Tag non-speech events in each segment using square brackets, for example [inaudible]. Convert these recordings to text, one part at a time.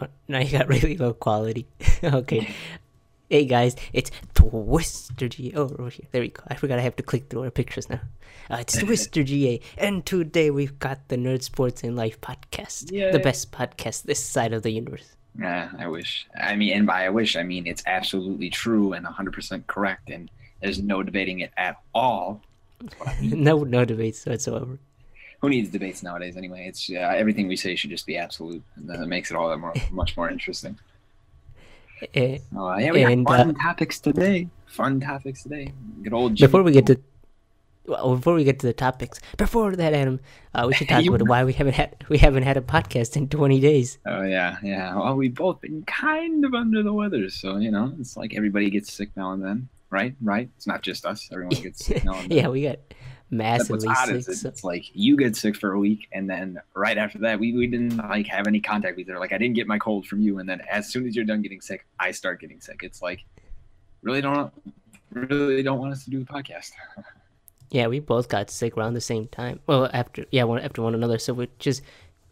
Oh, now you got [laughs] really low quality. [laughs] okay. Hey guys, it's Twister GA. Oh, over here. There we go. I forgot I have to click through our pictures now. Uh, it's Twister GA, and today we've got the Nerd Sports and Life podcast, Yay. the best podcast this side of the universe. Yeah, I wish. I mean, and by I wish, I mean it's absolutely true and 100% correct, and there's no debating it at all. [laughs] I mean. no, no debates whatsoever. Who needs debates nowadays anyway? It's uh, everything we say should just be absolute, and that makes it all that more, much more interesting. Eh, Uh, yeah, we And, got fun uh, topics today. Fun topics today. Good old. Jimmy before we get to well, before we get to the topics, before that, Adam, uh, we should [laughs] talk about why we haven't had we haven't had a podcast in 20 days. Oh yeah, yeah. Well, we've both been kind of under the weather, so you know, it's like everybody gets sick now and then, right? Right? It's not just us. Everyone gets sick now and [laughs] then. yeah, we got massively sick. is it's, like you get sick for a week, and then right after that, we, we didn't like have any contact with other. Like I didn't get my cold from you, and then as soon as you're done getting sick, I start getting sick. It's like really don't really don't want us to do the podcast. [laughs] Yeah, we both got sick around the same time. Well, after yeah, one after one another. So we just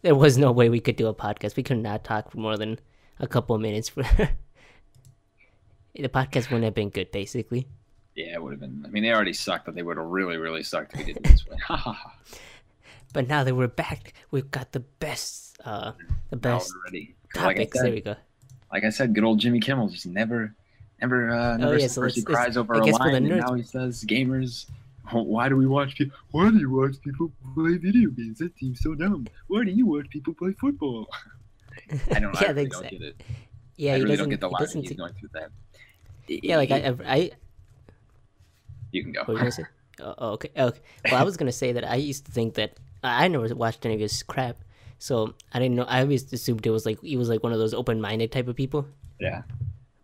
there was no way we could do a podcast. We could not talk for more than a couple of minutes. For [laughs] the podcast wouldn't have been good, basically. Yeah, it would have been. I mean, they already sucked, but they would have really, really sucked if we did it this way. [laughs] But now that we're back, we've got the best, uh, the best Already. 'Cause Like I, there said, we go. like I said, good old Jimmy Kimmel just never, never, uh, never Oh, yeah, so it's- it's- cries over a guess for the line, and now he says gamers. "Oh, Why do we watch people? Why do you watch people play video games? That seems so dumb. Why do you watch people play football? [laughs] I don't. [laughs] Yeah, I really don't get it. Yeah, I he really doesn't. don't get the he he's going through that. yeah, like I, I, I you can go. What were you gonna say? Oh, oh, okay. okay. Well, I was gonna say that I used to think that I I never watched any of his crap, so I didn't know. I always assumed it was like he was like one of those open-minded type of people. Yeah.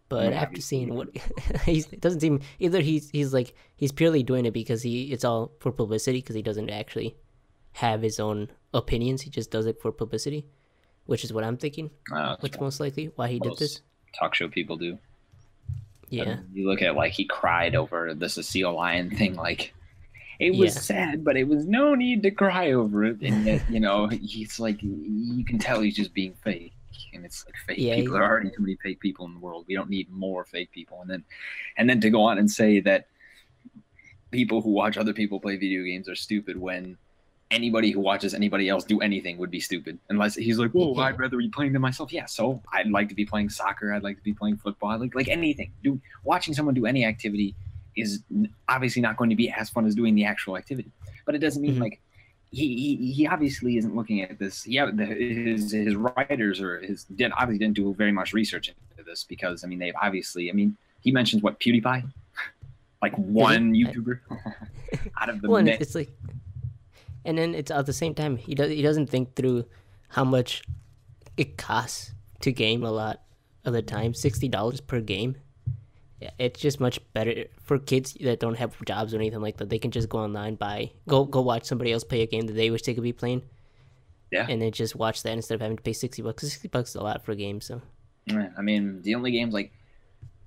But Yeah, after seeing what [laughs] he doesn't seem either he's he's like he's purely doing it because he it's all for publicity because he doesn't actually have his own opinions. He just does it for publicity, which is what I'm thinking. Uh, Which most likely why he did this. talk show people do. Yeah. You look at like he cried over the Cecil Lion thing, like it was Yeah. sad, but it was no need to cry over it. And yet, you know, he's like you can tell he's just being fake. And it's like fake Yeah, people. he- There are already too many fake people in the world. We don't need more fake people. And then and then to go on and say that people who watch other people play video games are stupid when anybody who watches anybody else do anything would be stupid. Unless he's like, "Whoa, Yeah. I'd rather be playing than myself." Yeah, so I'd like to be playing soccer. I'd like to be playing football. I'd like like anything. Do watching someone do any activity is obviously not going to be as fun as doing the actual activity. But it doesn't mean Mhm. like he, he he obviously isn't looking at this. Yeah, the, his his writers or his did obviously didn't do very much research into this because I mean they've obviously I mean he mentions what PewDiePie, [laughs] like one YouTuber [laughs] out of the well, and many- it's like, and then it's at the same time he does he doesn't think through how much it costs to game a lot of the time. Sixty dollars per game. Yeah, it's just much better for kids that don't have jobs or anything like that. They can just go online, buy, go go watch somebody else play a game that they wish they could be playing, yeah. and then just watch that instead of having to pay sixty bucks. Sixty bucks is a lot for a game, so Yeah, I mean, the only games like,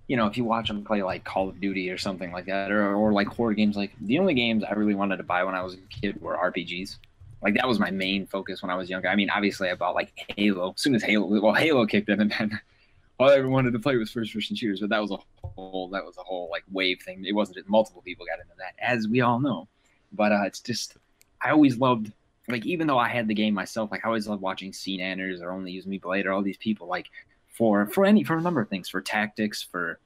you know, if you watch them play like Call of Duty or something like that, or, or like horror games, like the only games I really wanted to buy when I was a kid were RPGs. Like that was my main focus when I was younger. I mean, obviously I bought like Halo. As soon as Halo, well, Halo kicked in, [laughs] and then all I ever wanted to play was first-person shooters. But that was a whole, that was a whole like wave thing. It wasn't multiple people got into that, as we all know. But uh, it's just, I always loved. Like even though I had the game myself, like I always loved watching SeaNanners or OnlyUseMeBlade or all these people like for for any for a number of things for tactics for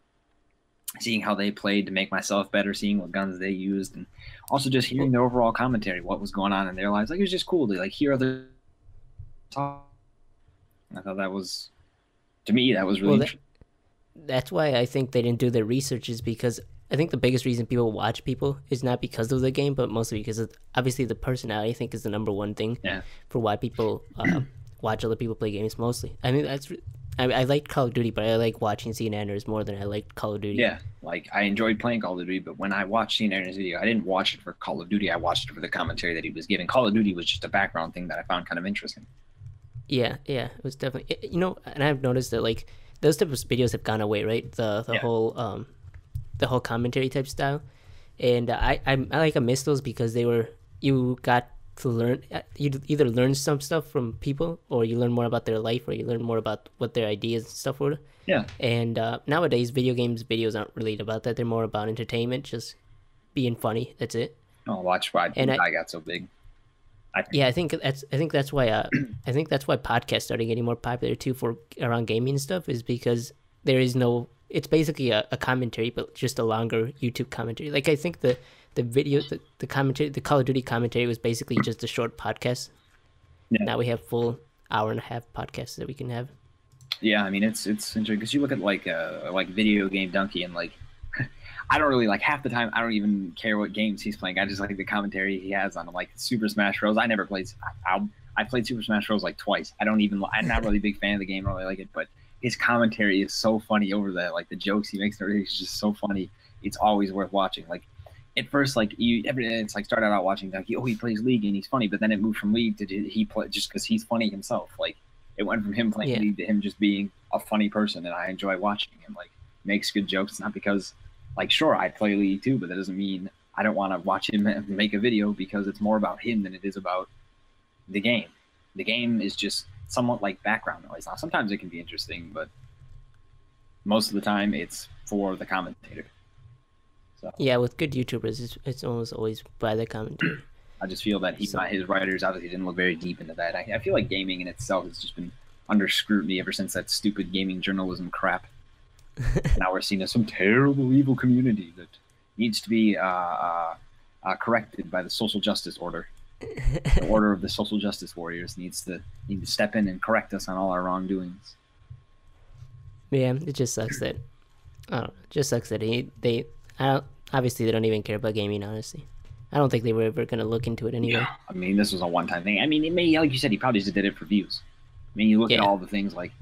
seeing how they played to make myself better seeing what guns they used and also just hearing the overall commentary what was going on in their lives like it was just cool to like hear other talk i thought that was to me that was really Well, that- interesting. that's why I think they didn't do their research is because I think the biggest reason people watch people is not because of the game, but mostly because of, obviously the personality. I think is the number one thing Yeah. for why people uh, [clears throat] watch other people play games. Mostly, I mean that's I, I like Call of Duty, but I like watching SeaNanners more than I like Call of Duty. yeah like i enjoyed playing call of duty but when i watched SeaNanners' video i didn't watch it for call of duty i watched it for the commentary that he was giving call of duty was just a background thing that i found kind of interesting yeah, yeah. It was definitely it- you know, and I've noticed that like those type of videos have gone away, right? The the Yeah. whole um, the whole commentary type style, and I I I like I miss those because they were you got to learn. uh, You either learn some stuff from people, or you learn more about their life, or you learn more about what their ideas and stuff were. Yeah. And uh, nowadays, video games videos aren't really about that. They're more about entertainment, just being funny. That's it. Oh, watch why And I- I got so big. I think. Yeah, I think that's I think that's why uh, I think that's why podcasts started getting more popular too for around gaming and stuff is because there is no it's basically a, a commentary but just a longer YouTube commentary. Like I think the the video the, the commentary the Call of Duty commentary was basically just a short podcast. Yeah. Now we have full hour and a half podcasts that we can have. Yeah, I mean it's it's interesting because you look at like uh like videogamedunkey and like [laughs] I don't really like half the time I don't even care what games he's playing. I just like the commentary he has on like Super Smash Bros. I never played. I, I, I played Super Smash Bros. like twice. I don't even. I'm not really a big fan of the game. I don't really like it, but his commentary is so funny over that. Like the jokes he makes, and everything is just so funny. It's always worth watching. Like at first, like you, every it's like started out watching like, Oh, he plays League and he's funny, but then it moved from League to he play just because he's funny himself. Like it went from him playing Yeah. League to him just being a funny person, and I enjoy watching him. Like makes good jokes, not because like sure I play League too, but that doesn't mean I don't want to watch him make a video because it's more about him than it is about the game. The game is just somewhat like background noise. Now sometimes it can be interesting, but most of the time it's for the commentator. So Yeah, with good YouTubers, it's, it's almost always by the commentary. [clears throat] I just feel that he, So- his writers obviously didn't look very deep into that. I, I feel like gaming in itself has just been under scrutiny ever since that stupid gaming journalism crap. [laughs] now we're seen as some terrible evil community that needs to be uh, uh, uh, corrected by the social justice order. The [laughs] order of the social justice warriors needs to need to step in and correct us on all our wrongdoings. Yeah, it just sucks that I don't know, it just sucks that he, they I don't obviously they don't even care about gaming honestly. I don't think they were ever gonna look into it anyway. Yeah, I mean, this was a one-time thing. I mean, it may, like you said, he probably just did it for views. I mean, you look at all the things like,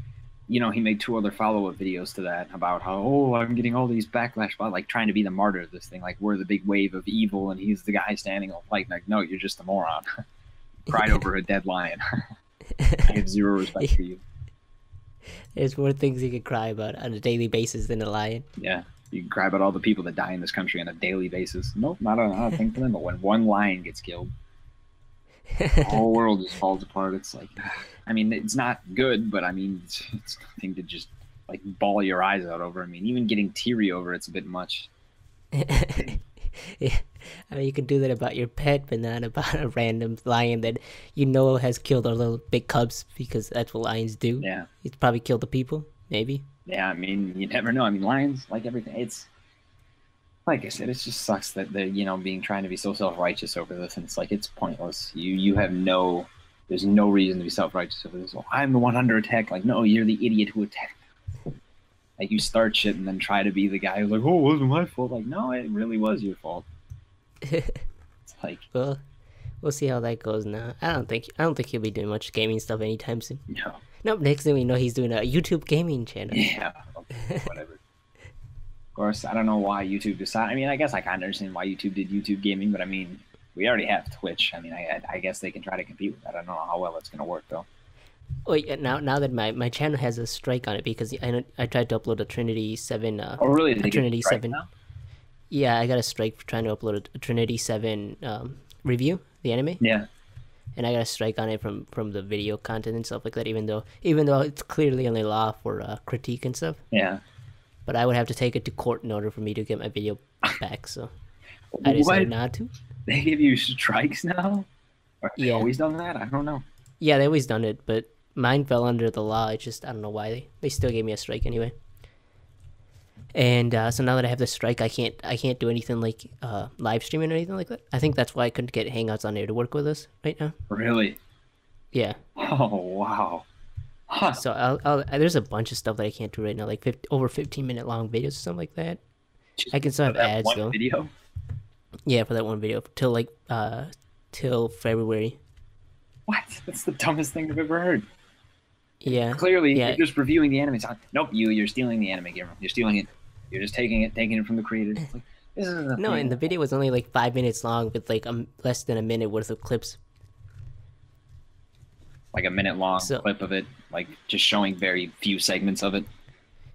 you know, he made two other follow-up videos to that about how, oh, I'm getting all these backlash about like trying to be the martyr of this thing, like we're the big wave of evil, and he's the guy standing on like, like, no, you're just a moron. [laughs] Cried over a dead lion. [laughs] I have zero respect for you. [laughs] There's more things you could cry about on a daily basis than a lion. Yeah, you can cry about all the people that die in this country on a daily basis. Nope, not a, not a thing for them. But when one lion gets killed, the [laughs] whole world just falls apart. It's like, I mean, it's not good, but I mean, it's, it's nothing to just like ball your eyes out over. I mean, even getting teary over it's a bit much. [laughs] yeah. I mean, you can do that about your pet, but not about [laughs] a random lion that you know has killed our little big cubs because that's what lions do. Yeah, He's probably killed the people, maybe. yeah. I mean, you never know. I mean, lions, like everything, it's like I said, it just sucks that they're you know being trying to be so self righteous over this, and it's like it's pointless. You you have no. There's no reason to be self-righteous over this. Well, I'm the one under attack. Like, no, you're the idiot who attacked. Like, you start shit and then try to be the guy who's like, "Oh, it wasn't my fault." Like, no, it really was your fault. [laughs] It's like, well, we'll see how that goes now. I don't think I don't think he'll be doing much gaming stuff anytime soon. no, Nope. Next thing we know, he's doing a YouTube gaming channel. yeah, whatever. Of course, I don't know why YouTube decided. I mean, I guess I kind of understand why YouTube did YouTube gaming, but I mean, we already have Twitch. I mean, I, I guess they can try to compete with that. I don't know how well it's going to work though. Oh, yeah, now now that my, my channel has a strike on it because I I tried to upload a Trinity Seven. Uh, Oh, really? Did Trinity 7. now? yeah, I got a strike for trying to upload a Trinity Seven um, review, the anime, Yeah, and I got a strike on it from from the video content and stuff like that. Even though even though it's clearly only law for uh, critique and stuff, yeah. but I would have to take it to court in order for me to get my video [laughs] back. So I What? decided not to. They give you strikes now? Or Yeah. always done that? I don't know. Yeah, they always done it, but mine fell under the law. I just I don't know why they, they still gave me a strike anyway. And uh, so now that I have the strike, I can't I can't do anything like uh, live streaming or anything like that. I think that's why I couldn't get Hangouts on there to work with us right now. Really? Yeah, Oh wow. Huh. so I'll, I'll there's a bunch of stuff that I can't do right now, like 50, over 15 minute long videos or something like that. I can still have that ads one though. Video. Yeah, for that one video till like uh till February. What? That's the dumbest thing I've ever heard. Yeah, Clearly, Yeah. you're just reviewing the anime. Nope, you you're stealing the anime, Guillermo. You're stealing it. You're just taking it, taking it from the creator. Like, no, thing. and the video was only like five minutes long with like um less than a minute worth of clips. like a minute long So- clip of it, like just showing very few segments of it.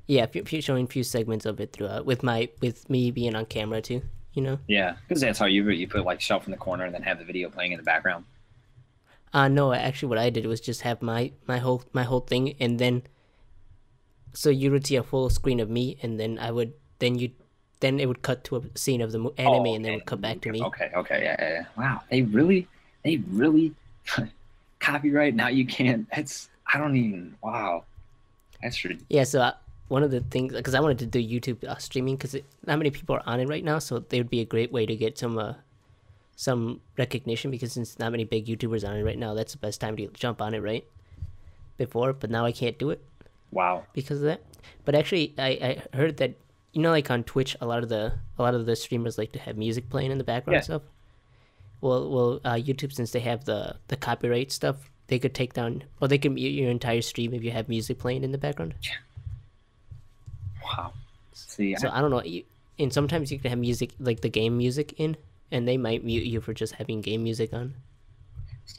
Yeah, few, few, showing few segments of it throughout with my with me being on camera too. You know. Yeah, because that's how you you put like shelf in the corner and then have the video playing in the background. Uh no, actually, what I did was just have my my whole my whole thing, and then so you would see a full screen of me, and then I would then you then it would cut to a scene of the anime, Oh, and then it would cut back to me. Okay, okay, yeah, yeah, yeah. Wow, they really, they really [laughs] copyright. Now you can't. That's I don't even. Wow, that's ridiculous. Yeah, so uh, one of the things because I wanted to do YouTube uh, streaming because not many people are on it right now, so they would be a great way to get some uh, some recognition because since not many big YouTubers on it right now, that's the best time to jump on it, right? Before, but now I can't do it Wow. because of that. But actually, I, I heard that you know, like on Twitch, a lot of the a lot of the streamers like to have music playing in the background Yeah. and stuff. Well, well, uh, YouTube since they have the the copyright stuff, they could take down or they could mute your entire stream if you have music playing in the background. Yeah. Wow. See, So I don't know. You, and sometimes you can have music like the game music in, and they might mute you for just having game music on.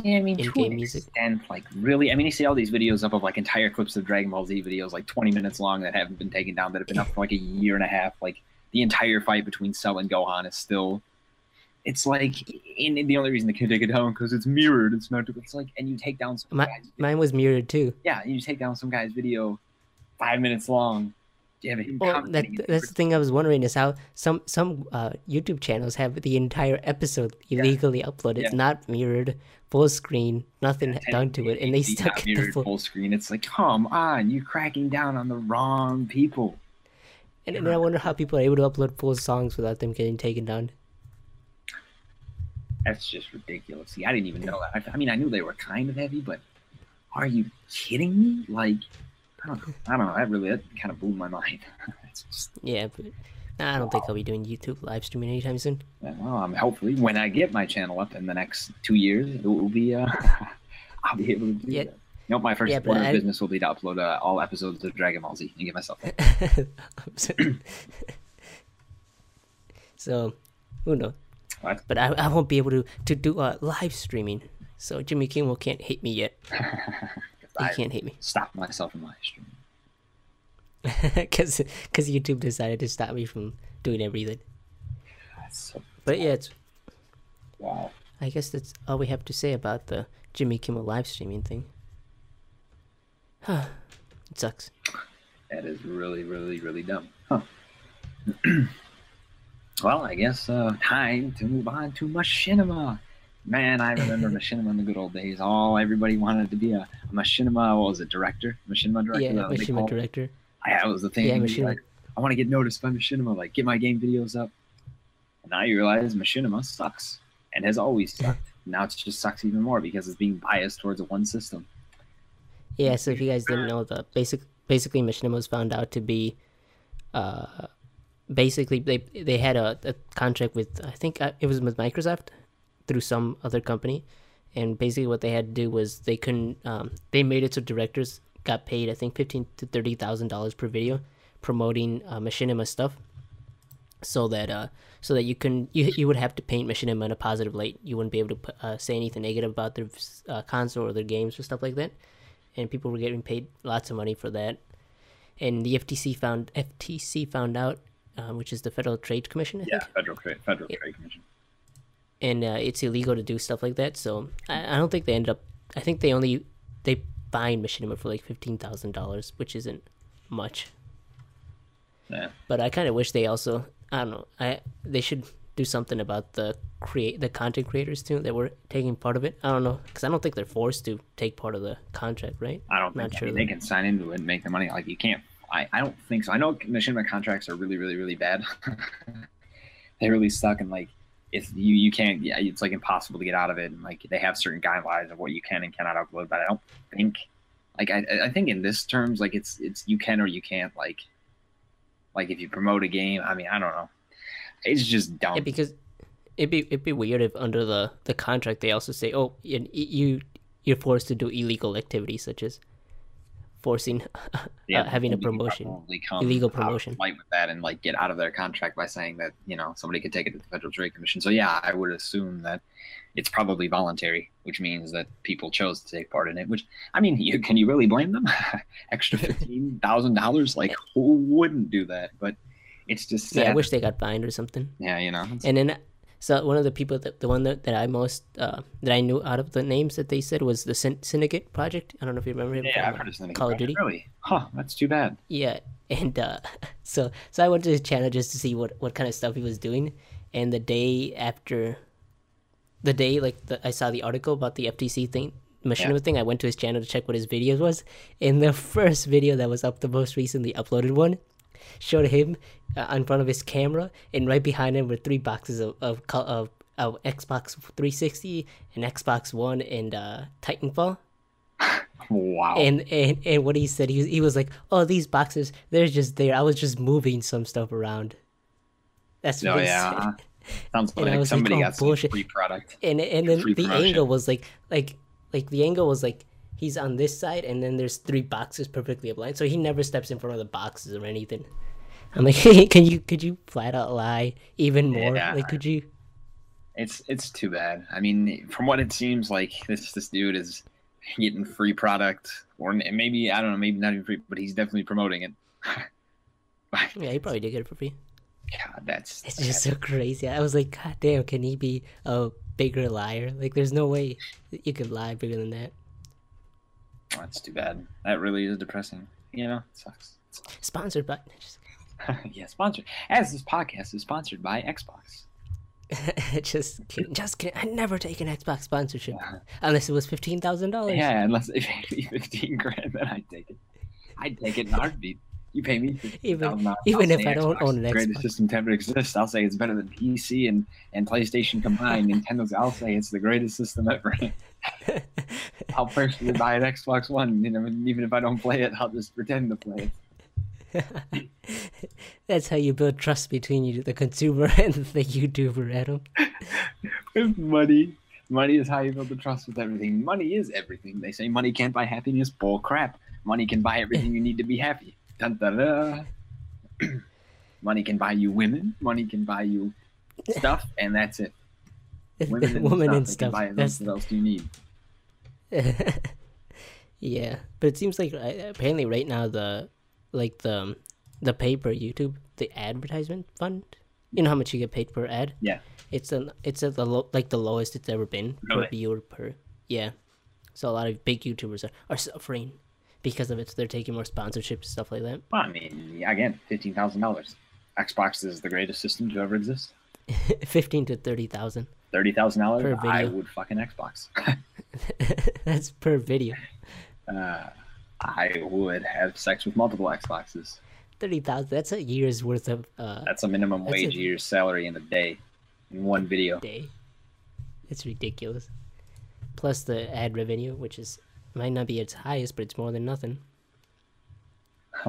Yeah, I mean, to in-game music. extent, like really, I mean, you see all these videos up of like entire clips of Dragon Ball Z videos, like 20 minutes long, that haven't been taken down, that have been up for like a year and a half. Like the entire fight between Cell and Gohan is still. It's like, and the only reason they can take it down because it's mirrored. It's not. It's like, and you take down some My, guy's, mine was mirrored too. yeah, you take down some guy's video, five minutes long. Have Well, that it that's the thing I was wondering is how some some uh, YouTube channels have the entire episode illegally uploaded. It's not mirrored, full screen, nothing done to it, and they 1080p, still get the full. full screen. It's like, come on, you're cracking down on the wrong people. And then I wonder how people are able to upload full songs without them getting taken down. That's just ridiculous. See, I didn't even know that. I, I mean, I knew they were kind of heavy, but are you kidding me? Like, I don't know. I don't know. That really that kind of blew my mind. [laughs] it's just, Yeah, but I don't think I'll be doing YouTube live streaming anytime soon. well, um, hopefully, when I get my channel up in the next two years, it will be. Uh, [laughs] I'll be able to do Yeah. that. Nope, my first Yeah, order of I- business will be to upload uh, all episodes of Dragon Ball Z and get myself. [laughs] so, who knows? What? But I, I won't be able to to do uh, live streaming. So Jimmy Kimmel can't hate me yet. He I can't hate me stop myself in live stream. [laughs] because because YouTube decided to stop me from doing everything. So But yeah, it's wow. I guess that's all we have to say about the Jimmy Kimmel live streaming thing. Huh. [sighs] It sucks. That is really, really, really dumb. Huh. [clears throat] well, I guess uh, time to move on to machinima. Man, I remember [laughs] machinima in the good old days. All everybody wanted to be a, a machinima. What was it? Director? Machinima director. Yeah, Machinima it? director. I, that was the thing. Yeah, Machinima. like, I want to get noticed by machinima. Like, get my game videos up. And now you realize machinima sucks and has always [laughs] sucked. now it just sucks even more because it's being biased towards one system. Yeah, so if you guys didn't know, the basic basically Machinima was found out to be, uh, basically they they had a, a contract with I think uh, it was with Microsoft through some other company, and basically what they had to do was they couldn't um, they made it so directors got paid I think fifteen to thirty thousand dollars per video promoting uh, Machinima stuff, so that uh so that you can you you would have to paint Machinima in a positive light. You wouldn't be able to uh, say anything negative about their uh, console or their games or stuff like that and people were getting paid lots of money for that. And the FTC found FTC found out, um, which is the Federal Trade Commission, I Yeah, think, Federal Trade, Federal Trade Commission. And uh, it's illegal to do stuff like that. So I, I don't think they ended up. I think they only they fined Machinima for like fifteen thousand dollars, which isn't much. Yeah. But I kind of wish they also I don't know I they should do something about the create the content creators too that were taking part of it. I don't know because I don't think they're forced to take part of the contract, right? I don't Not think I sure mean, they can sign into it and make the money. Like you can't. I, I don't think so. I know machinima contracts are really really really bad. [laughs] they really suck and like if you you can't yeah it's like impossible to get out of it and like they have certain guidelines of what you can and cannot upload. But I don't think like I I think in this terms like it's it's you can or you can't like like if you promote a game. I mean I don't know. It's just dumb. Yeah, because it'd be it'd be weird if under the the contract they also say, oh, you you you're forced to do illegal activities such as forcing [laughs] uh, having a promotion. illegal promotion. Fight with that and like get out of their contract by saying that you know somebody could take it to the Federal Trade Commission. So yeah, I would assume that it's probably voluntary, which means that people chose to take part in it. Which I mean, [laughs] you can you really blame them? [laughs] Extra fifteen thousand dollars, like who wouldn't do that? But it's just sad. Yeah, I wish they got fined or something. yeah, you know. And then So one of the people that the one that, that I most uh, that I knew out of the names that they said was the Syn- Syndicate Project. I don't know if you remember him. Yeah, I've heard of Syndicate Call of Duty. Really? Huh? That's too bad. Yeah, and uh, [laughs] so so I went to his channel just to see what what kind of stuff he was doing, and the day after, the day like the, I saw the article about the FTC thing, machinima Yeah. thing, I went to his channel to check what his videos was, and the [laughs] first video that was up, the most recently uploaded one, showed him uh, in front of his camera, and right behind him were three boxes of of, of, of Xbox 360 and Xbox One and uh, Titanfall. Wow. And, and and what he said, he was, he was like, "Oh, these boxes, they're just there. I was just moving some stuff around." That's oh what he yeah. said. Sounds And like was like, somebody oh, got some bullshit. free product. And and then the angle was like like like the angle was like he's on this side, and then there's three boxes perfectly aligned, so he never steps in front of the boxes or anything. I'm like, [laughs] can you could you flat out lie even more? Yeah. Like, could you? It's it's too bad. I mean, from what it seems like, this this dude is getting free product, or maybe I don't know, maybe not even free, but he's definitely promoting it. [laughs] Yeah, he probably did get it for free. God, that's It's just so crazy. I was like, God damn, can he be a bigger liar? Like, there's no way you could lie bigger than that. That's too bad. That really is depressing. You know, it sucks. Sponsored by. [laughs] Yeah, sponsored. As this podcast is sponsored by Xbox. [laughs] just kidding. Just kidding. I never take an Xbox sponsorship unless it was fifteen thousand dollars. Yeah, unless they pay me fifteen grand, then I'd take it. I'd take it in a heartbeat. You pay me Even- $15,000, even if I don't Xbox own an the greatest system to ever exist. I'll say it's better than PC and, and PlayStation combined. [laughs] Nintendo's. I'll say it's the greatest system ever. [laughs] I'll personally buy an Xbox One. You know, even if I don't play it, I'll just pretend to play it. [laughs] That's how you build trust between you, the consumer, and the YouTuber, Adam. With money. Money is how you build the trust with everything. Money is everything. They say money can't buy happiness. Bull crap. Money can buy everything you need to be happy. Dun, dun, dun. money can buy you women. Money can buy you stuff, and that's it. [laughs] Women and Woman stuff. and stuff. buy. That's What else do you need? [laughs] yeah, but it seems like uh, apparently right now the like the the pay per YouTube the advertisement fund. You know how much you get paid per ad? Yeah. It's an it's at the low, like the lowest it's ever been Really? per viewer per yeah. So a lot of big YouTubers are, are suffering because of it. So they're taking more sponsorships and stuff like that. Well, I mean, again, fifteen thousand dollars. Xbox is the greatest system to ever exist. [laughs] Fifteen to thirty thousand. Thirty thousand dollars, I video. would fucking Xbox. [laughs] That's per video. [laughs] uh, I would have sex with multiple Xboxes. Thirty thousand. That's a year's worth of uh, That's a minimum That's wage it. year's salary in a day, in one video. day. It's ridiculous. Plus the ad revenue, which is might not be its highest, but it's more than nothing. [laughs]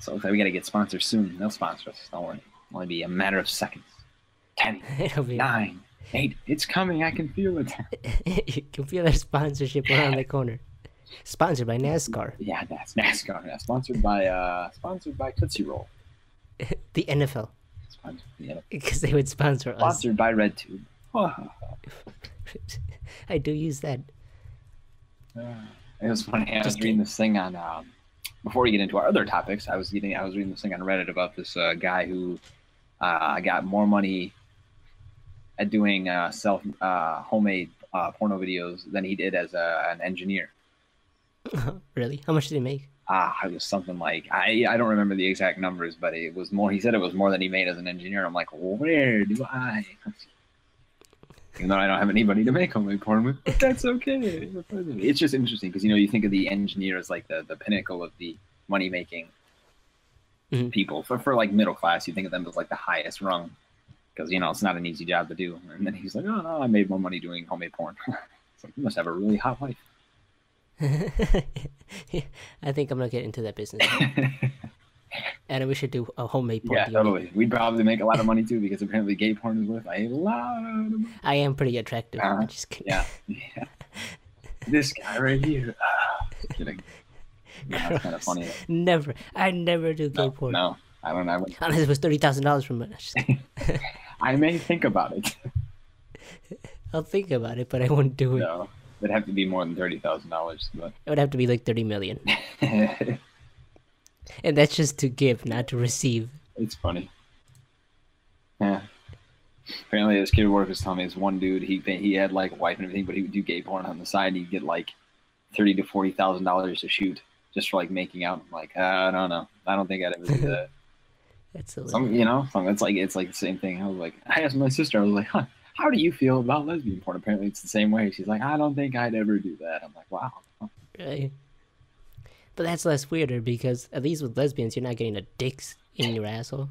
So we gotta get sponsors soon. They'll sponsor us. Don't worry. Only be a matter of seconds. Ten, [laughs] It'll be- nine, eight. It's coming. I can feel it. [laughs] you can feel that sponsorship around the corner. Sponsored by NASCAR, yeah, that's NASCAR. Yeah, sponsored by uh, sponsored by Tootsie Roll. the NFL, Sponsored, yeah, because they would sponsor us. sponsored by RedTube. I do use that. It was funny. I was Just reading this thing on. Um, before we get into our other topics, I was getting. I was reading this thing on Reddit about this uh, guy who uh, got more money at doing uh, self uh, homemade uh, porno videos than he did as a, an engineer. [laughs] really? How much did he make? Ah, it was something like I I don't remember the exact numbers, but it was more. He said it was more than he made as an engineer. I'm like, where do I? Even though I don't have anybody to make homemade porn with, but [laughs] that's okay. It's just interesting because you know you think of the engineer as like the, the pinnacle of the money making Mhm. people for for like middle class. You think of them as like the highest rung because you know it's not an easy job to do. And then he's like, oh no, I made more money doing homemade porn. [laughs] it's like you must have a really hot wife. [laughs] I think I'm gonna get into that business. And we should do a homemade porn. yeah, DVD. totally. We'd probably make a lot of money too because apparently gay porn is worth a lot of money. I am pretty attractive. I'm just kidding. Yeah, yeah. This guy right here. Ah, kidding. [laughs] Yeah, that's kind of funny. Never. I never do gay No, porn. no, I don't. I, would, [laughs] Unless it was thirty thousand dollars from it. [laughs] I may think about it. I'll think about it, but I won't do it. No, it'd have to be more than thirty thousand dollars. But It would have to be like thirty million, and that's just to give, not to receive. it's funny. Yeah. Apparently, this kid at work was telling me this one dude he he had like a wife and everything, but he would do gay porn on the side. He'd get like thirty to forty thousand dollars to shoot just for like making out. I'm like, uh, I don't know. I don't think I'd ever do [laughs] that. That's. Some, you know, some, it's like it's like the same thing. I was like, I asked my sister. I was like, huh, how do you feel about lesbian porn? Apparently, it's the same way. She's like, I don't think I'd ever do that. I'm like, wow. Right. But that's less weirder because at least with lesbians, you're not getting a dicks in your asshole.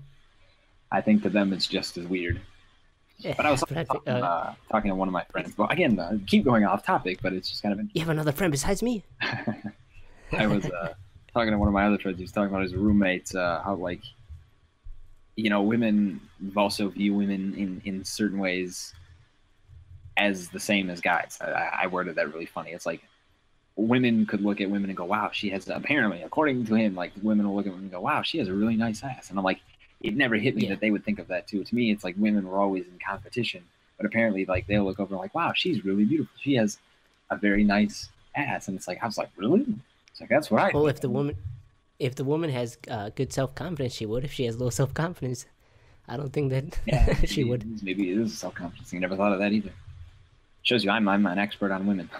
I think to them it's just as weird. Yeah, But I was but I talking, think, uh, uh, talking to one of my friends. Well, again, uh, keep going off topic, but it's just kind of you have another friend besides me. [laughs] I was uh, talking to one of my other friends. He was talking about his roommates, uh, how like, you know, women also view women in in certain ways as the same as guys. I, I worded that really funny. It's like women could look at women and go, "Wow, she has." Apparently, according to him, like women will look at women and go, "Wow, she has a really nice ass," and I'm like, it never hit me Yeah. that they would think of that too. To me, it's like women were always in competition, but apparently, like they'll look over and like, "Wow, she's really beautiful. She has a very nice ass," and it's like I was like, "Really?" It's like that's right. Well, if the woman, if the woman has uh, good self confidence, she would. If she has low self confidence, I don't think that Yeah, [laughs] she maybe would. Maybe it is self confidence. I never thought of that either. Shows you I'm I'm an expert on women. [laughs]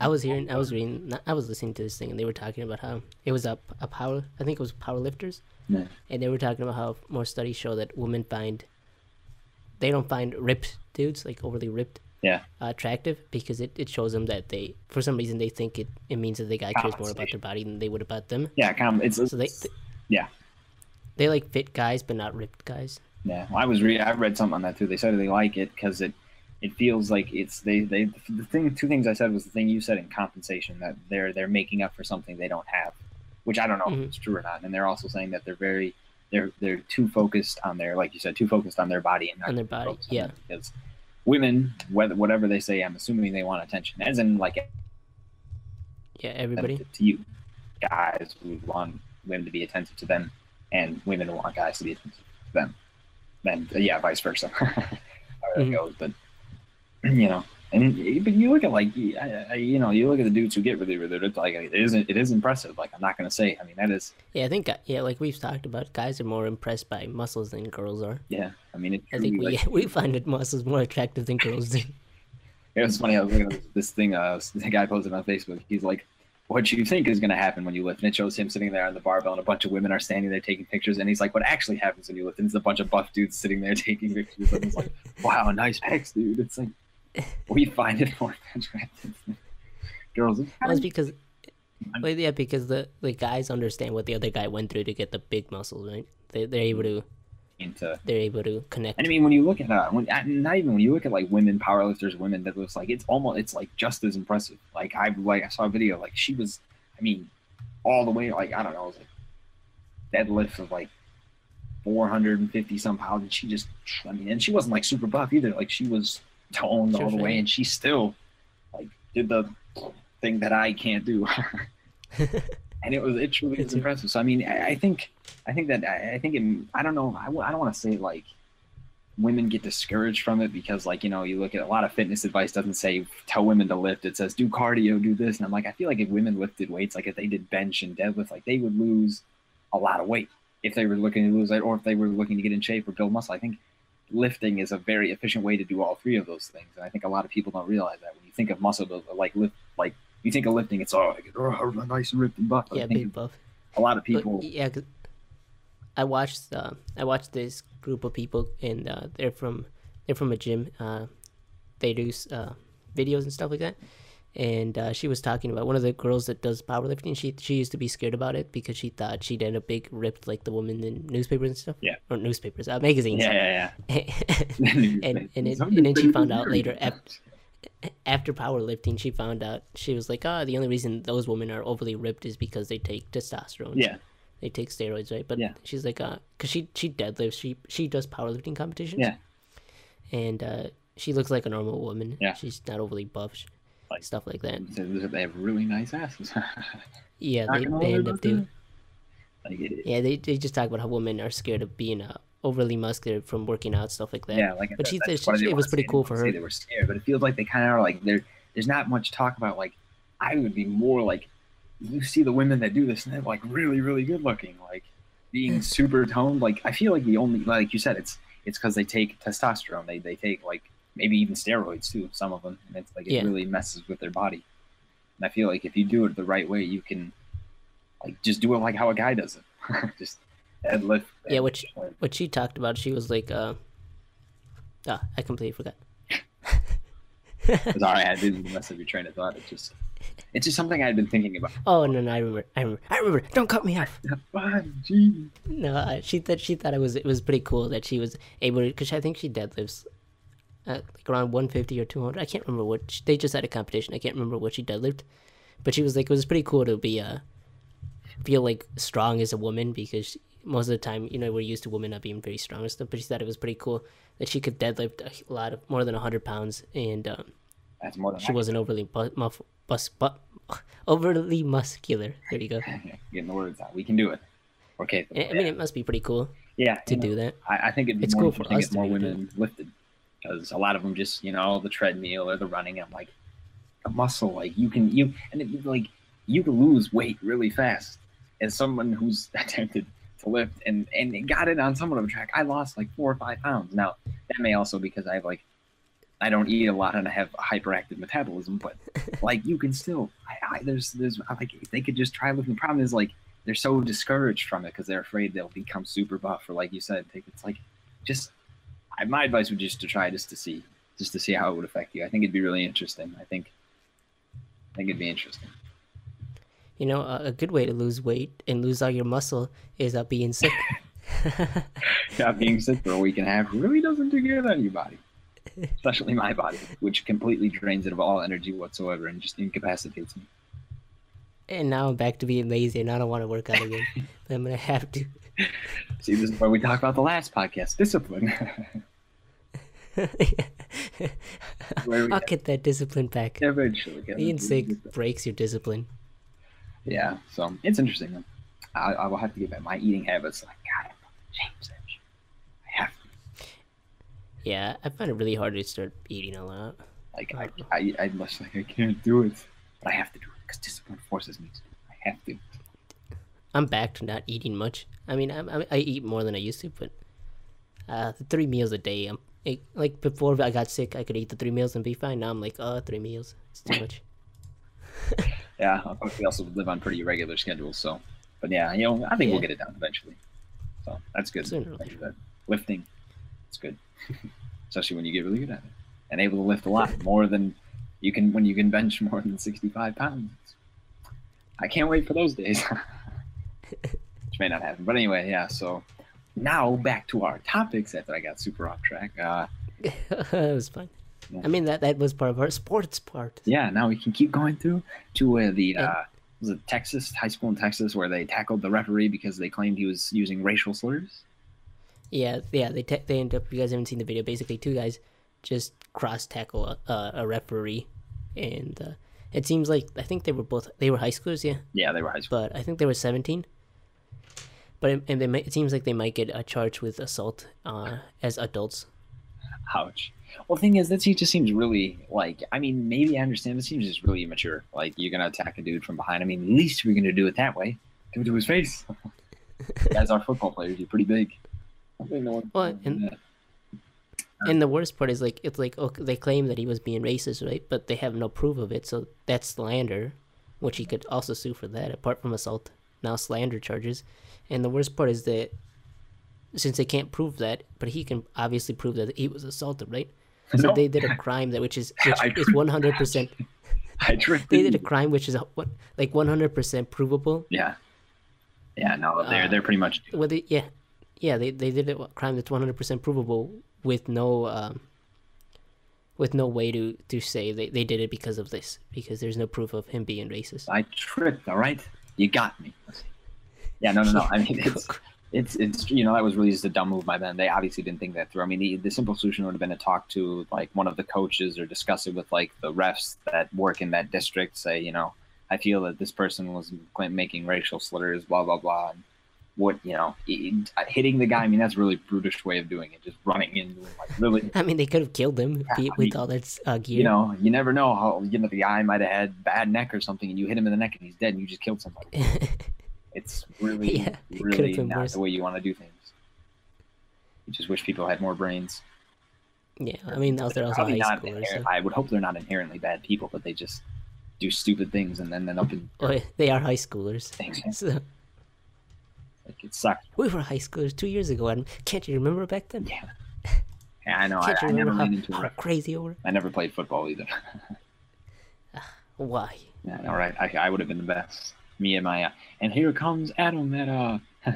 I was hearing, I was reading, I was listening to this thing, and they were talking about how it was a, a power. I think it was power lifters, Yeah. and they were talking about how more studies show that women find they don't find ripped dudes like overly ripped yeah, uh, attractive because it, it shows them that they for some reason they think it, it means that the guy cares more about their body than they would about them. yeah. Com- it's, So they, it's- th- yeah, they like fit guys but not ripped guys. yeah. Well, I was re- I read something on that too. They said they like it because it it feels like it's they they the thing two things I said was the thing you said in compensation that they're they're making up for something they don't have, which I don't know Mhm. if it's true or not. And they're also saying that they're very they're they're too focused on their like you said too focused on their body and not On their body, yeah. because women whether whatever they say I'm assuming they want attention as in like Yeah, everybody. to you. Guys would want women to be attentive to them, and women want guys to be attentive to them. Then, yeah, vice versa. [laughs] Mhm. goes, but [clears throat] you know, and but you look at like I- I- you know, you look at the dudes who get really, really it's like it isn't it is impressive. Like I'm not gonna say, I mean that is Yeah, I think uh, yeah, like we've talked about, guys are more impressed by muscles than girls are. yeah. I mean it. I think we like- [laughs] we find it muscles more attractive than girls do. [laughs] It was funny. I was looking at this thing. Uh, the guy posted on Facebook. He's like, "What you think is going to happen when you lift?" And it shows him sitting there on the barbell, and a bunch of women are standing there taking pictures. And he's like, "What actually happens when you lift?" And it's a bunch of buff dudes sitting there [laughs] taking pictures. And it's like, "Wow, nice pecs, dude." It's like we find it more attractive. Girls, Well, it's because, well, yeah, because the the guys understand what the other guy went through to get the big muscles, right? They they're able to into they're able to connect. And I mean, when you look at uh, when not even when you look at like women powerlifters, women that looks like it's almost it's like just as impressive. Like I like I saw a video like she was, I mean, all the way like I don't know, it was like deadlifts of like four hundred and fifty some pounds, and she just I mean, and she wasn't like super buff either. Like she was toned all the way, and she still like did the thing that I can't do. [laughs] and it was it truly [laughs] was impressive. So I mean, I, I think I think that I, I think it, I don't know I, I don't want to say like women get discouraged from it because like you know you look at a lot of fitness advice doesn't say tell women to lift. It says do cardio do this. And I'm like I feel like if women lifted weights like if they did bench and deadlift like they would lose a lot of weight if they were looking to lose it or if they were looking to get in shape or build muscle. I think lifting is a very efficient way to do all three of those things and I think a lot of people don't realize that when you think of muscle build like lift like you think of lifting it's all like oh, nice and ripped and buff But yeah, big buff. a lot of But, people yeah, 'cause I watched uh, I watched this group of people, and uh, they're from they're from a gym. Uh, they do uh, videos and stuff like that. And uh, she was talking about one of the girls that does powerlifting. She she used to be scared about it because she thought she'd end up big ripped like the woman in newspapers and stuff. Yeah. or newspapers, uh, magazines. yeah yeah yeah [laughs] and and, it, and then she found out later after, after powerlifting, she found out she was like, ah, the only reason those women are overly ripped is because they take testosterone. yeah they take steroids, right? But Yeah. she's like, uh, cause she she deadlifts, she she does powerlifting competitions. Yeah. and uh, she looks like a normal woman. Yeah. she's not overly buff, Like- stuff like that. they have really nice asses [laughs] Yeah, they, they end up doing. like it, Yeah, they they just talk about how women are scared of being uh, overly muscular from working out, stuff like that. Yeah, like But she- she- what it was pretty cool for her. They were scared, but it feels like they kind of are like there. There's not much talk about like I would be more like you see the women that do this and they're like really really good looking, like being super toned. Like I feel like the only like you said it's it's because they take testosterone. They they take like maybe even steroids too. Some of them, and it's like it Yeah. really messes with their body. And I feel like if you do it the right way, you can like just do it like how a guy does it. [laughs] just deadlift. Yeah, which- What she talked about, she was like, uh, ah, I completely forgot. Sorry, I [laughs] didn't mess up your train of thought. It's just, it's just something I'd been thinking about. Oh no, no, I remember, I remember, I remember. Don't cut me off. No, uh, she thought she thought it was it was pretty cool that she was able to because I think she deadlifts at like around 150 or 200. I can't remember what they just had a competition. I can't remember what she deadlifted, but she was like it was pretty cool to be uh feel like strong as a woman because most of the time you know we're used to women not being very strong and stuff. But she thought it was pretty cool that she could deadlift a lot of more than 100 pounds and um, That's more than she wasn't overly bu- muff, bus, bu- [laughs] overly muscular. There you go. [laughs] getting the words out. We can do it. Okay. I mean, it must be pretty cool yeah, to you know, do that. I, I think it'd be It's more cool for us more be able to women lifted because a lot of them just you know the treadmill or the running. I'm like a muscle. Like you can you and it, like you can lose weight really fast. As someone who's [laughs] attempted to lift and and got it on somewhat of a track, I lost like four or five pounds. Now that may also because I have like I don't eat a lot and I have a hyperactive metabolism, but [laughs] like you can still I, I there's there's I like if they could just try lifting. The problem is like they're so discouraged from it because they're afraid they'll become super buff or like you said, take it's like just I, my advice would just to try just to see just to see how it would affect you. I think it'd be really interesting. I think I think it'd be interesting. You know, a, a good way to lose weight and lose all your muscle is uh, being sick. [laughs] [laughs] Yeah, being sick for a week and a half really doesn't do good on your body. Especially my body, which completely drains it of all energy whatsoever and just incapacitates me. and now I'm back to being lazy and I don't want to work out again. [laughs] but I'm gonna have to. [laughs] See, this is why we talk about the last podcast, discipline. [laughs] I'll get that discipline back. eventually Being sick breaks your discipline. Yeah, so it's interesting. I, I will have to get back my eating habits. Like, God, James, I have to. Yeah, I find it really hard to start eating a lot. Like, I, I, I must like I can't do it, but I have to do it because discipline forces me to. do it. I have to. I'm back to not eating much. I mean, I, I, I eat more than I used to, but uh, the three meals a day. I'm it, like before I got sick, I could eat the three meals and be fine. Now I'm like, oh, three meals, it's too much. [laughs] Yeah, we also live on pretty irregular schedules. So, but yeah, you know, I think we'll get it down eventually. So that's good. Like that. Lifting, it's good, [laughs] especially when you get really good at it and able to lift a lot more than you can when you can bench more than sixty-five pounds. I can't wait for those days, [laughs] which may not happen. But anyway, yeah. So now back to our topics after I got super off track. Uh, [laughs] it was fun. Yeah. I mean, that that was part of our sports part. yeah, now we can keep going through to uh, the And- uh, was it Texas high school in Texas where they tackled the referee because they claimed he was using racial slurs. Yeah, yeah. They te- they end up. You guys haven't seen the video. Basically, two guys just cross tackle a, a, a referee, and uh, it seems like I think they were both they were high schoolers. Yeah, Yeah, they were high school. but I think they were 17. But it, and they might, it seems like they might get a charge with assault uh, as adults. Ouch. Well, the thing is, that he just seems really like. I mean, maybe I understand, but it seems just really immature. Like you're gonna attack a dude from behind. I mean, at least we're gonna do it that way. Do it to his face. [laughs] Guys are football players. You're pretty big. I no Well, and- And the worst part is like it's like okay, they claim that he was being racist, right? But they have no proof of it, so that's slander, which he could also sue for that. Apart from assault, now slander charges. And the worst part is that since they can't prove that, but he can obviously prove that he was assaulted, right? So No. they did a crime that which is [laughs] which is one hundred percent. [laughs] I tricked They did a crime which is a- what like one hundred percent provable. Yeah. Yeah. No, they're Uh, they're pretty much. Well, they, yeah, yeah, they they did a crime that's one hundred percent provable with no um, with no way to to say they, they did it because of this because there's no proof of him being racist. I tricked. All right, you got me. Yeah. No. No. No. I mean, [laughs] it's it's it's you know that was really just a dumb move by them. They obviously didn't think that through. I mean, the, the simple solution would have been to talk to like one of the coaches or discuss it with like the refs that work in that district. Say, you know, I feel that this person was making racial slurs, blah blah blah. And what you know, it- hitting the guy. I mean, that's a really brutish way of doing it. Just running into him, like really. [laughs] I mean, they could have killed him I be- with mean, all that uh, gear. You know, you never know how you know the guy might have had bad neck or something, and you hit him in the neck and he's dead, and you just killed somebody. [laughs] It's [laughs] really, Yeah, it really not worse. the way you want to do things. You just wish people had more brains. Yeah, I mean, they're also Probably high not schoolers. So. I would hope they're not inherently bad people, but they just do stupid things and then end up in Oh, they are high schoolers. things. [laughs] So Like it sucks. we were high schoolers two years ago, and can't you remember back then? Yeah. [laughs] Yeah, I know. I, Can't you I never remember ran how, into how it. crazy were? I never played football either. Ah, why? Yeah, all right. I, I would have been the best. Me and my uh, and here comes Adam at uh [laughs]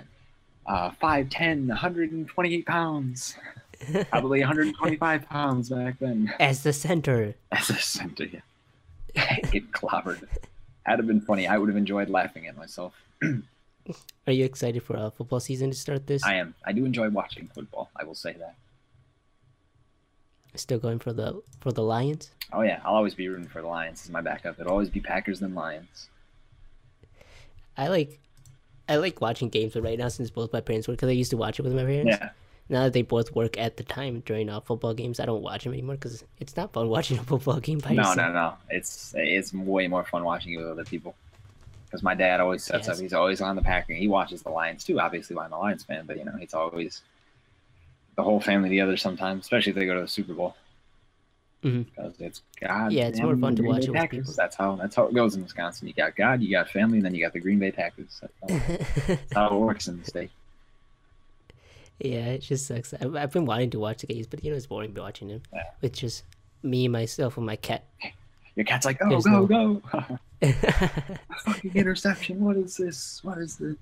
uh 5'10", 128 pounds. [laughs] Probably 125 pounds back then. As the center. As the center, yeah. [laughs] it clobbered. That'd have been funny. I would have enjoyed laughing at myself. [clears throat] Are you excited for uh, football season to start this? I am. I do enjoy watching football. I will say that. Still going for the for the Lions? Oh yeah, I'll always be rooting for the Lions as my backup. It'll always be Packers then Lions. I like I like watching games, but right now since both my parents work, because I used to watch it with my parents. Yeah. Now that they both work at the time during uh, football games, I don't watch them anymore because it's not fun [laughs] watching a football game by No, yourself. no, no. no. It's it's way more fun watching it with other people. Because my dad always sets Yes. up. He's always on the Packer. He watches the Lions too. Obviously, I'm a Lions fan, but you know, he's always the whole family together. Sometimes, especially if they go to the Super Bowl. Mhm. Because it's God. Yeah, it's more fun to watch it with Packers. people. That's how that's how it goes in Wisconsin. You got God, you got family, and then you got the Green Bay Packers. That's how, [laughs] that's how it works in the state. yeah, it just sucks. I've, I've been wanting to watch the games, but you know it's boring watching them. Yeah. With just me, myself, and my cat. Your cat's like, go, There's go, no- go. [laughs] [laughs] Fucking interception. What is this? What is this?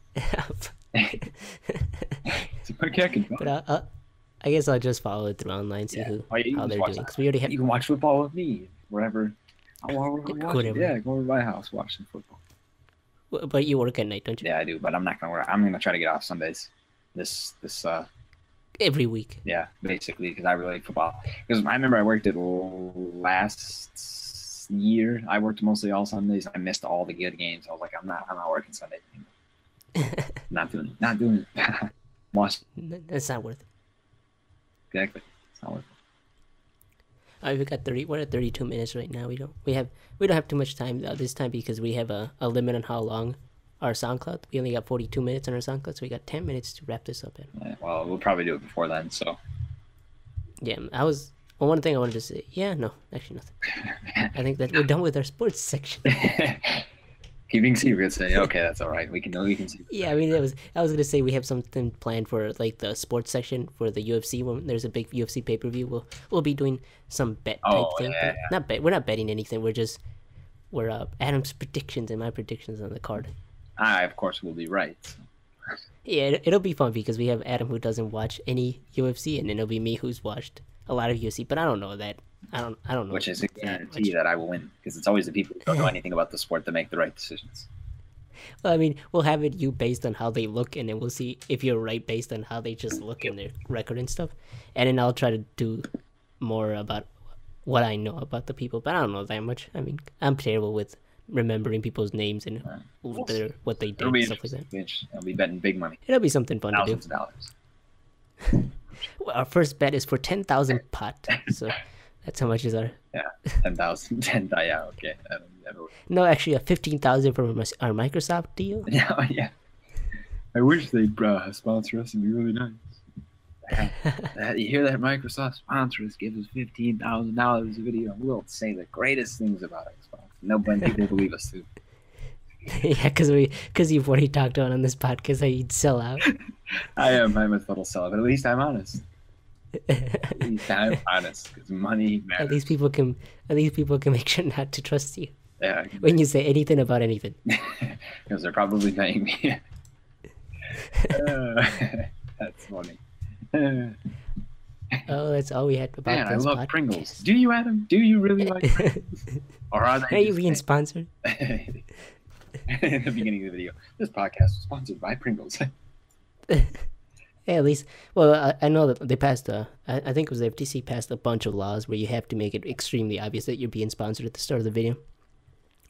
My cat can but uh, uh, I guess I'll just follow it through online, see Yeah. who Oh, how they're doing. Because we already have You can watch football with me wherever. I want to watch. Whatever. Yeah, go to my house, watch some football. but you work at night, don't you? Yeah, I do, but I'm not gonna work. I'm gonna try to get off Sundays. This, this, uh, Every week. yeah, basically, because I really like football. Because I remember I worked it last year. I worked mostly all Sundays. I missed all the good games. I was like, I'm not, I'm not working Sunday [laughs] not doing it. Not doing [laughs] it. Watch That's not worth it. Exactly. It's not worth it. Uh, we got thirty. We're at thirty-two minutes right now. We don't. We have. We don't have too much time uh, this time because we have a, a limit on how long our SoundCloud. We only got forty-two minutes on our SoundCloud, so we got ten minutes to wrap this up. In. Yeah, well, we'll probably do it before then. So. Yeah, I was. Well, one thing I wanted to say. Yeah, no, actually nothing. [laughs] I think that we're done with our sports section. [laughs] Keeping secrets. Say, okay, that's all right. We can know we can see. Yeah, I mean, it was. I was gonna say we have something planned for like the sports section for the UFC when there's a big UFC pay per view. We'll we'll be doing some bet type Oh, thing. yeah, but Not bet. We're not betting anything. We're just we're uh, Adam's predictions and my predictions on the card. I, of course, will be right. Yeah, it, it'll be fun because we have Adam who doesn't watch any UFC, and then it'll be me who's watched a lot of UFC. But I don't know that. I don't. I don't know. Which is a guarantee much. that I will win because it's always the people who don't know [laughs] anything about the sport that make the right decisions. Well, I mean, we'll have it you based on how they look, and then we'll see if you're right based on how they just look in their record and stuff. And then I'll try to do more about what I know about the people, but I don't know that much. I mean, I'm terrible with remembering people's names and what their what they did and stuff like that. It'll. I'll be betting big money, It'll be something fun to do. thousands of dollars. [laughs] Well, Our first bet is for ten thousand pot, so [laughs] that's how much is our. Yeah, ten thousand, [laughs] ten. Yeah, okay. I don't, I don't, No, actually, a fifteen thousand from our Microsoft deal. [laughs] yeah, yeah. I wish they'd uh, sponsor us. It'd be really nice. [laughs] That- you hear that Microsoft sponsor us, give us fifteen thousand dollars a video. We'll say the greatest things about Xbox. No one people believe us too. yeah, because we because you've already talked about on this podcast how you'd sell out. I am. I'm a total seller, but at least I'm honest. At [laughs] I'm honest because money At matters. least people can at least people can make sure not to trust you Yeah, when you say anything about anything. [laughs] because they're probably paying me. Uh, that's funny. [laughs] Oh, that's all we had about I this love podcast. Pringles. Do you, Adam? Do you really like Pringles? Or are they? Are you being sponsored? in the beginning of the video, this podcast was sponsored by Pringles. Hey, at least, well, I, I know that they passed a, I, I think it was the FTC passed a bunch of laws where you have to make it extremely obvious that you're being sponsored at the start of the video,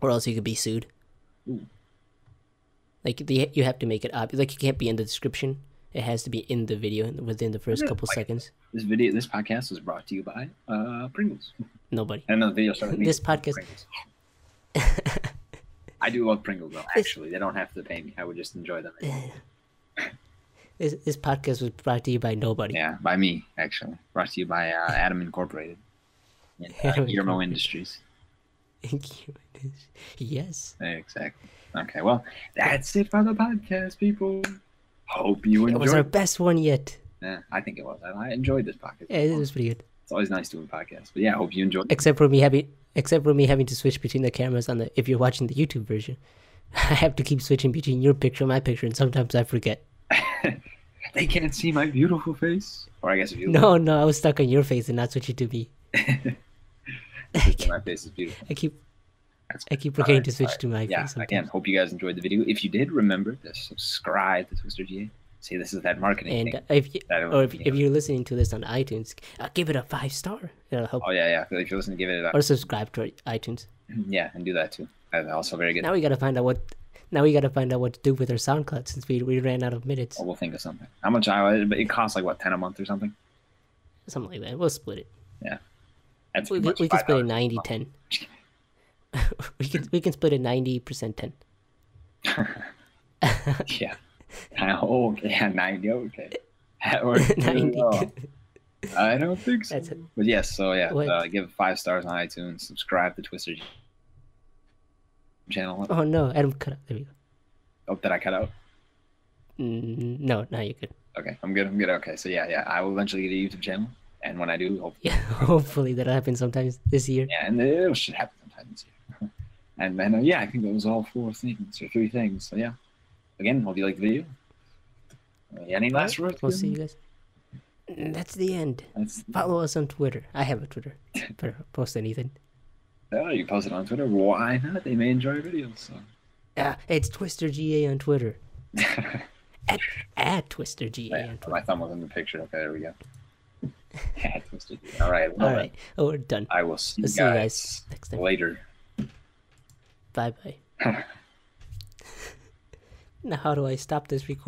or else you could be sued. Ooh. Like the, you have to make it obvious. Like it can't be in the description. It has to be in the video within the first couple like- seconds. this video, this podcast was brought to you by uh, Pringles. Nobody. And the video started. This podcast- [laughs] I do love Pringles though. Actually, they don't have to pay me. I would just enjoy them. [laughs] This, this podcast was brought to you by nobody. Yeah, by me actually. Brought to you by uh, [laughs] Adam Incorporated. And, uh, [laughs] Guillermo Industries. Thank you. Yes. Exactly. Okay, well, that's it for the podcast, people. Hope you enjoyed. It was our best one yet. Yeah, I think it was. I, I enjoyed this podcast. Yeah, it was pretty good. It's always nice doing podcasts. But yeah, I hope you enjoyed. Except for me having except for me having to switch between the cameras on the if you're watching the YouTube version. [laughs] I have to keep switching between your picture and my picture and sometimes I forget. They can't see my beautiful face. Or I guess if you No, no, I was stuck on your face and not switching to me. look, [laughs] my face is beautiful. I keep That's I keep forgetting right, to switch right. to my yeah, face. again, sometimes. hope you guys enjoyed the video. If you did, remember to subscribe to Twister GA. See, this is that marketing And thing. if you, or if, you if you're listening to this on iTunes, uh, give it a five star. It'll help. Oh yeah, yeah. If you're listening, give it a Or subscribe to iTunes. [laughs] yeah, and do that too. That's also very good. Now we gotta find out what. Now we gotta find out what to do with our SoundCloud since we we ran out of minutes. Well, we'll think of something. How much? I it costs like what ten a month or something. Something like that. We'll split it. That's We, we, can split it 90 a 10. [laughs] we can we can split it 90% 10. [laughs] yeah. [laughs] Oh, okay. Yeah, ninety. Okay. That works 90. well. I don't think so. That's it. But yes, so yeah, uh, give it five stars on iTunes. Subscribe to Twister Channel. Oh no, Adam cut out. There we go. Oh, did I cut out? Mm, no, now you're good. Okay, I'm good. I'm good. Okay, so yeah, yeah, I will eventually get a YouTube channel, and when I do, hopefully, Yeah, [laughs] hopefully that'll happen sometimes this year. yeah, and it should happen sometime this year. [laughs] and then uh, yeah, I think that was all four things or three things. So yeah, again, hope you liked the video. Uh, any last words? We'll see you guys. That's the end. That's, Follow us on Twitter. I have a Twitter. [laughs] Post anything. Oh, you post it on Twitter. Why not? They may enjoy your videos. So. Ah, it's Twister GA on Twitter. [laughs] At, at Twister GA Yeah, on Twitter. my thumb was in the picture. Okay, there we go. [laughs] Yeah, twisted. All right. All right. Oh, we're done. I will see you We'll see you guys guys next time. later. Bye bye. [laughs] now, how do I stop this recording?